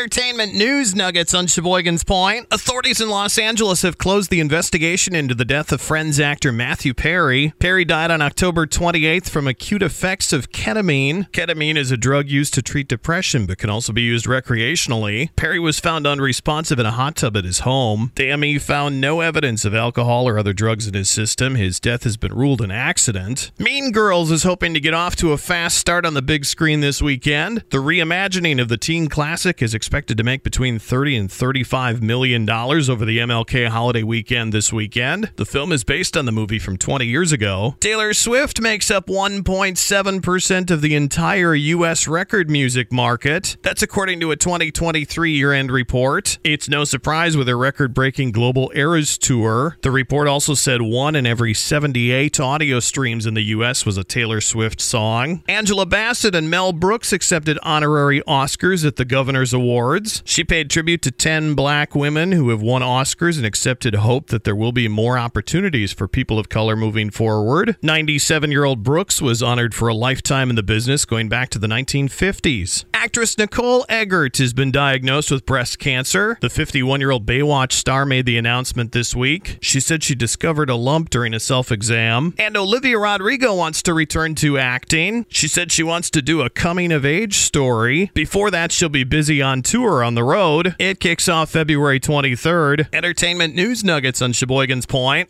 entertainment news nuggets on Sheboygan's Point. Authorities in Los Angeles have closed the investigation into the death of Friends actor Matthew Perry. Perry died on October 28th from acute effects of ketamine. Ketamine is a drug used to treat depression but can also be used recreationally. Perry was found unresponsive in a hot tub at his home. The ME found no evidence of alcohol or other drugs in his system. His death has been ruled an accident. Mean Girls is hoping to get off to a fast start on the big screen this weekend. The reimagining of the teen classic is expected to make between 30 and 35 million dollars over the MLK holiday weekend this weekend. The film is based on the movie from 20 years ago. Taylor Swift makes up 1.7% of the entire US record music market. That's according to a 2023 year-end report. It's no surprise with her record-breaking Global Eras tour. The report also said one in every 78 audio streams in the US was a Taylor Swift song. Angela Bassett and Mel Brooks accepted honorary Oscars at the Governor's Awards. She paid tribute to 10 black women who have won Oscars and accepted hope that there will be more opportunities for people of color moving forward. 97 year old Brooks was honored for a lifetime in the business going back to the 1950s. Actress Nicole Eggert has been diagnosed with breast cancer. The 51 year old Baywatch star made the announcement this week. She said she discovered a lump during a self exam. And Olivia Rodrigo wants to return to acting. She said she wants to do a coming of age story. Before that, she'll be busy on tour on the road. It kicks off February 23rd. Entertainment news nuggets on Sheboygan's Point.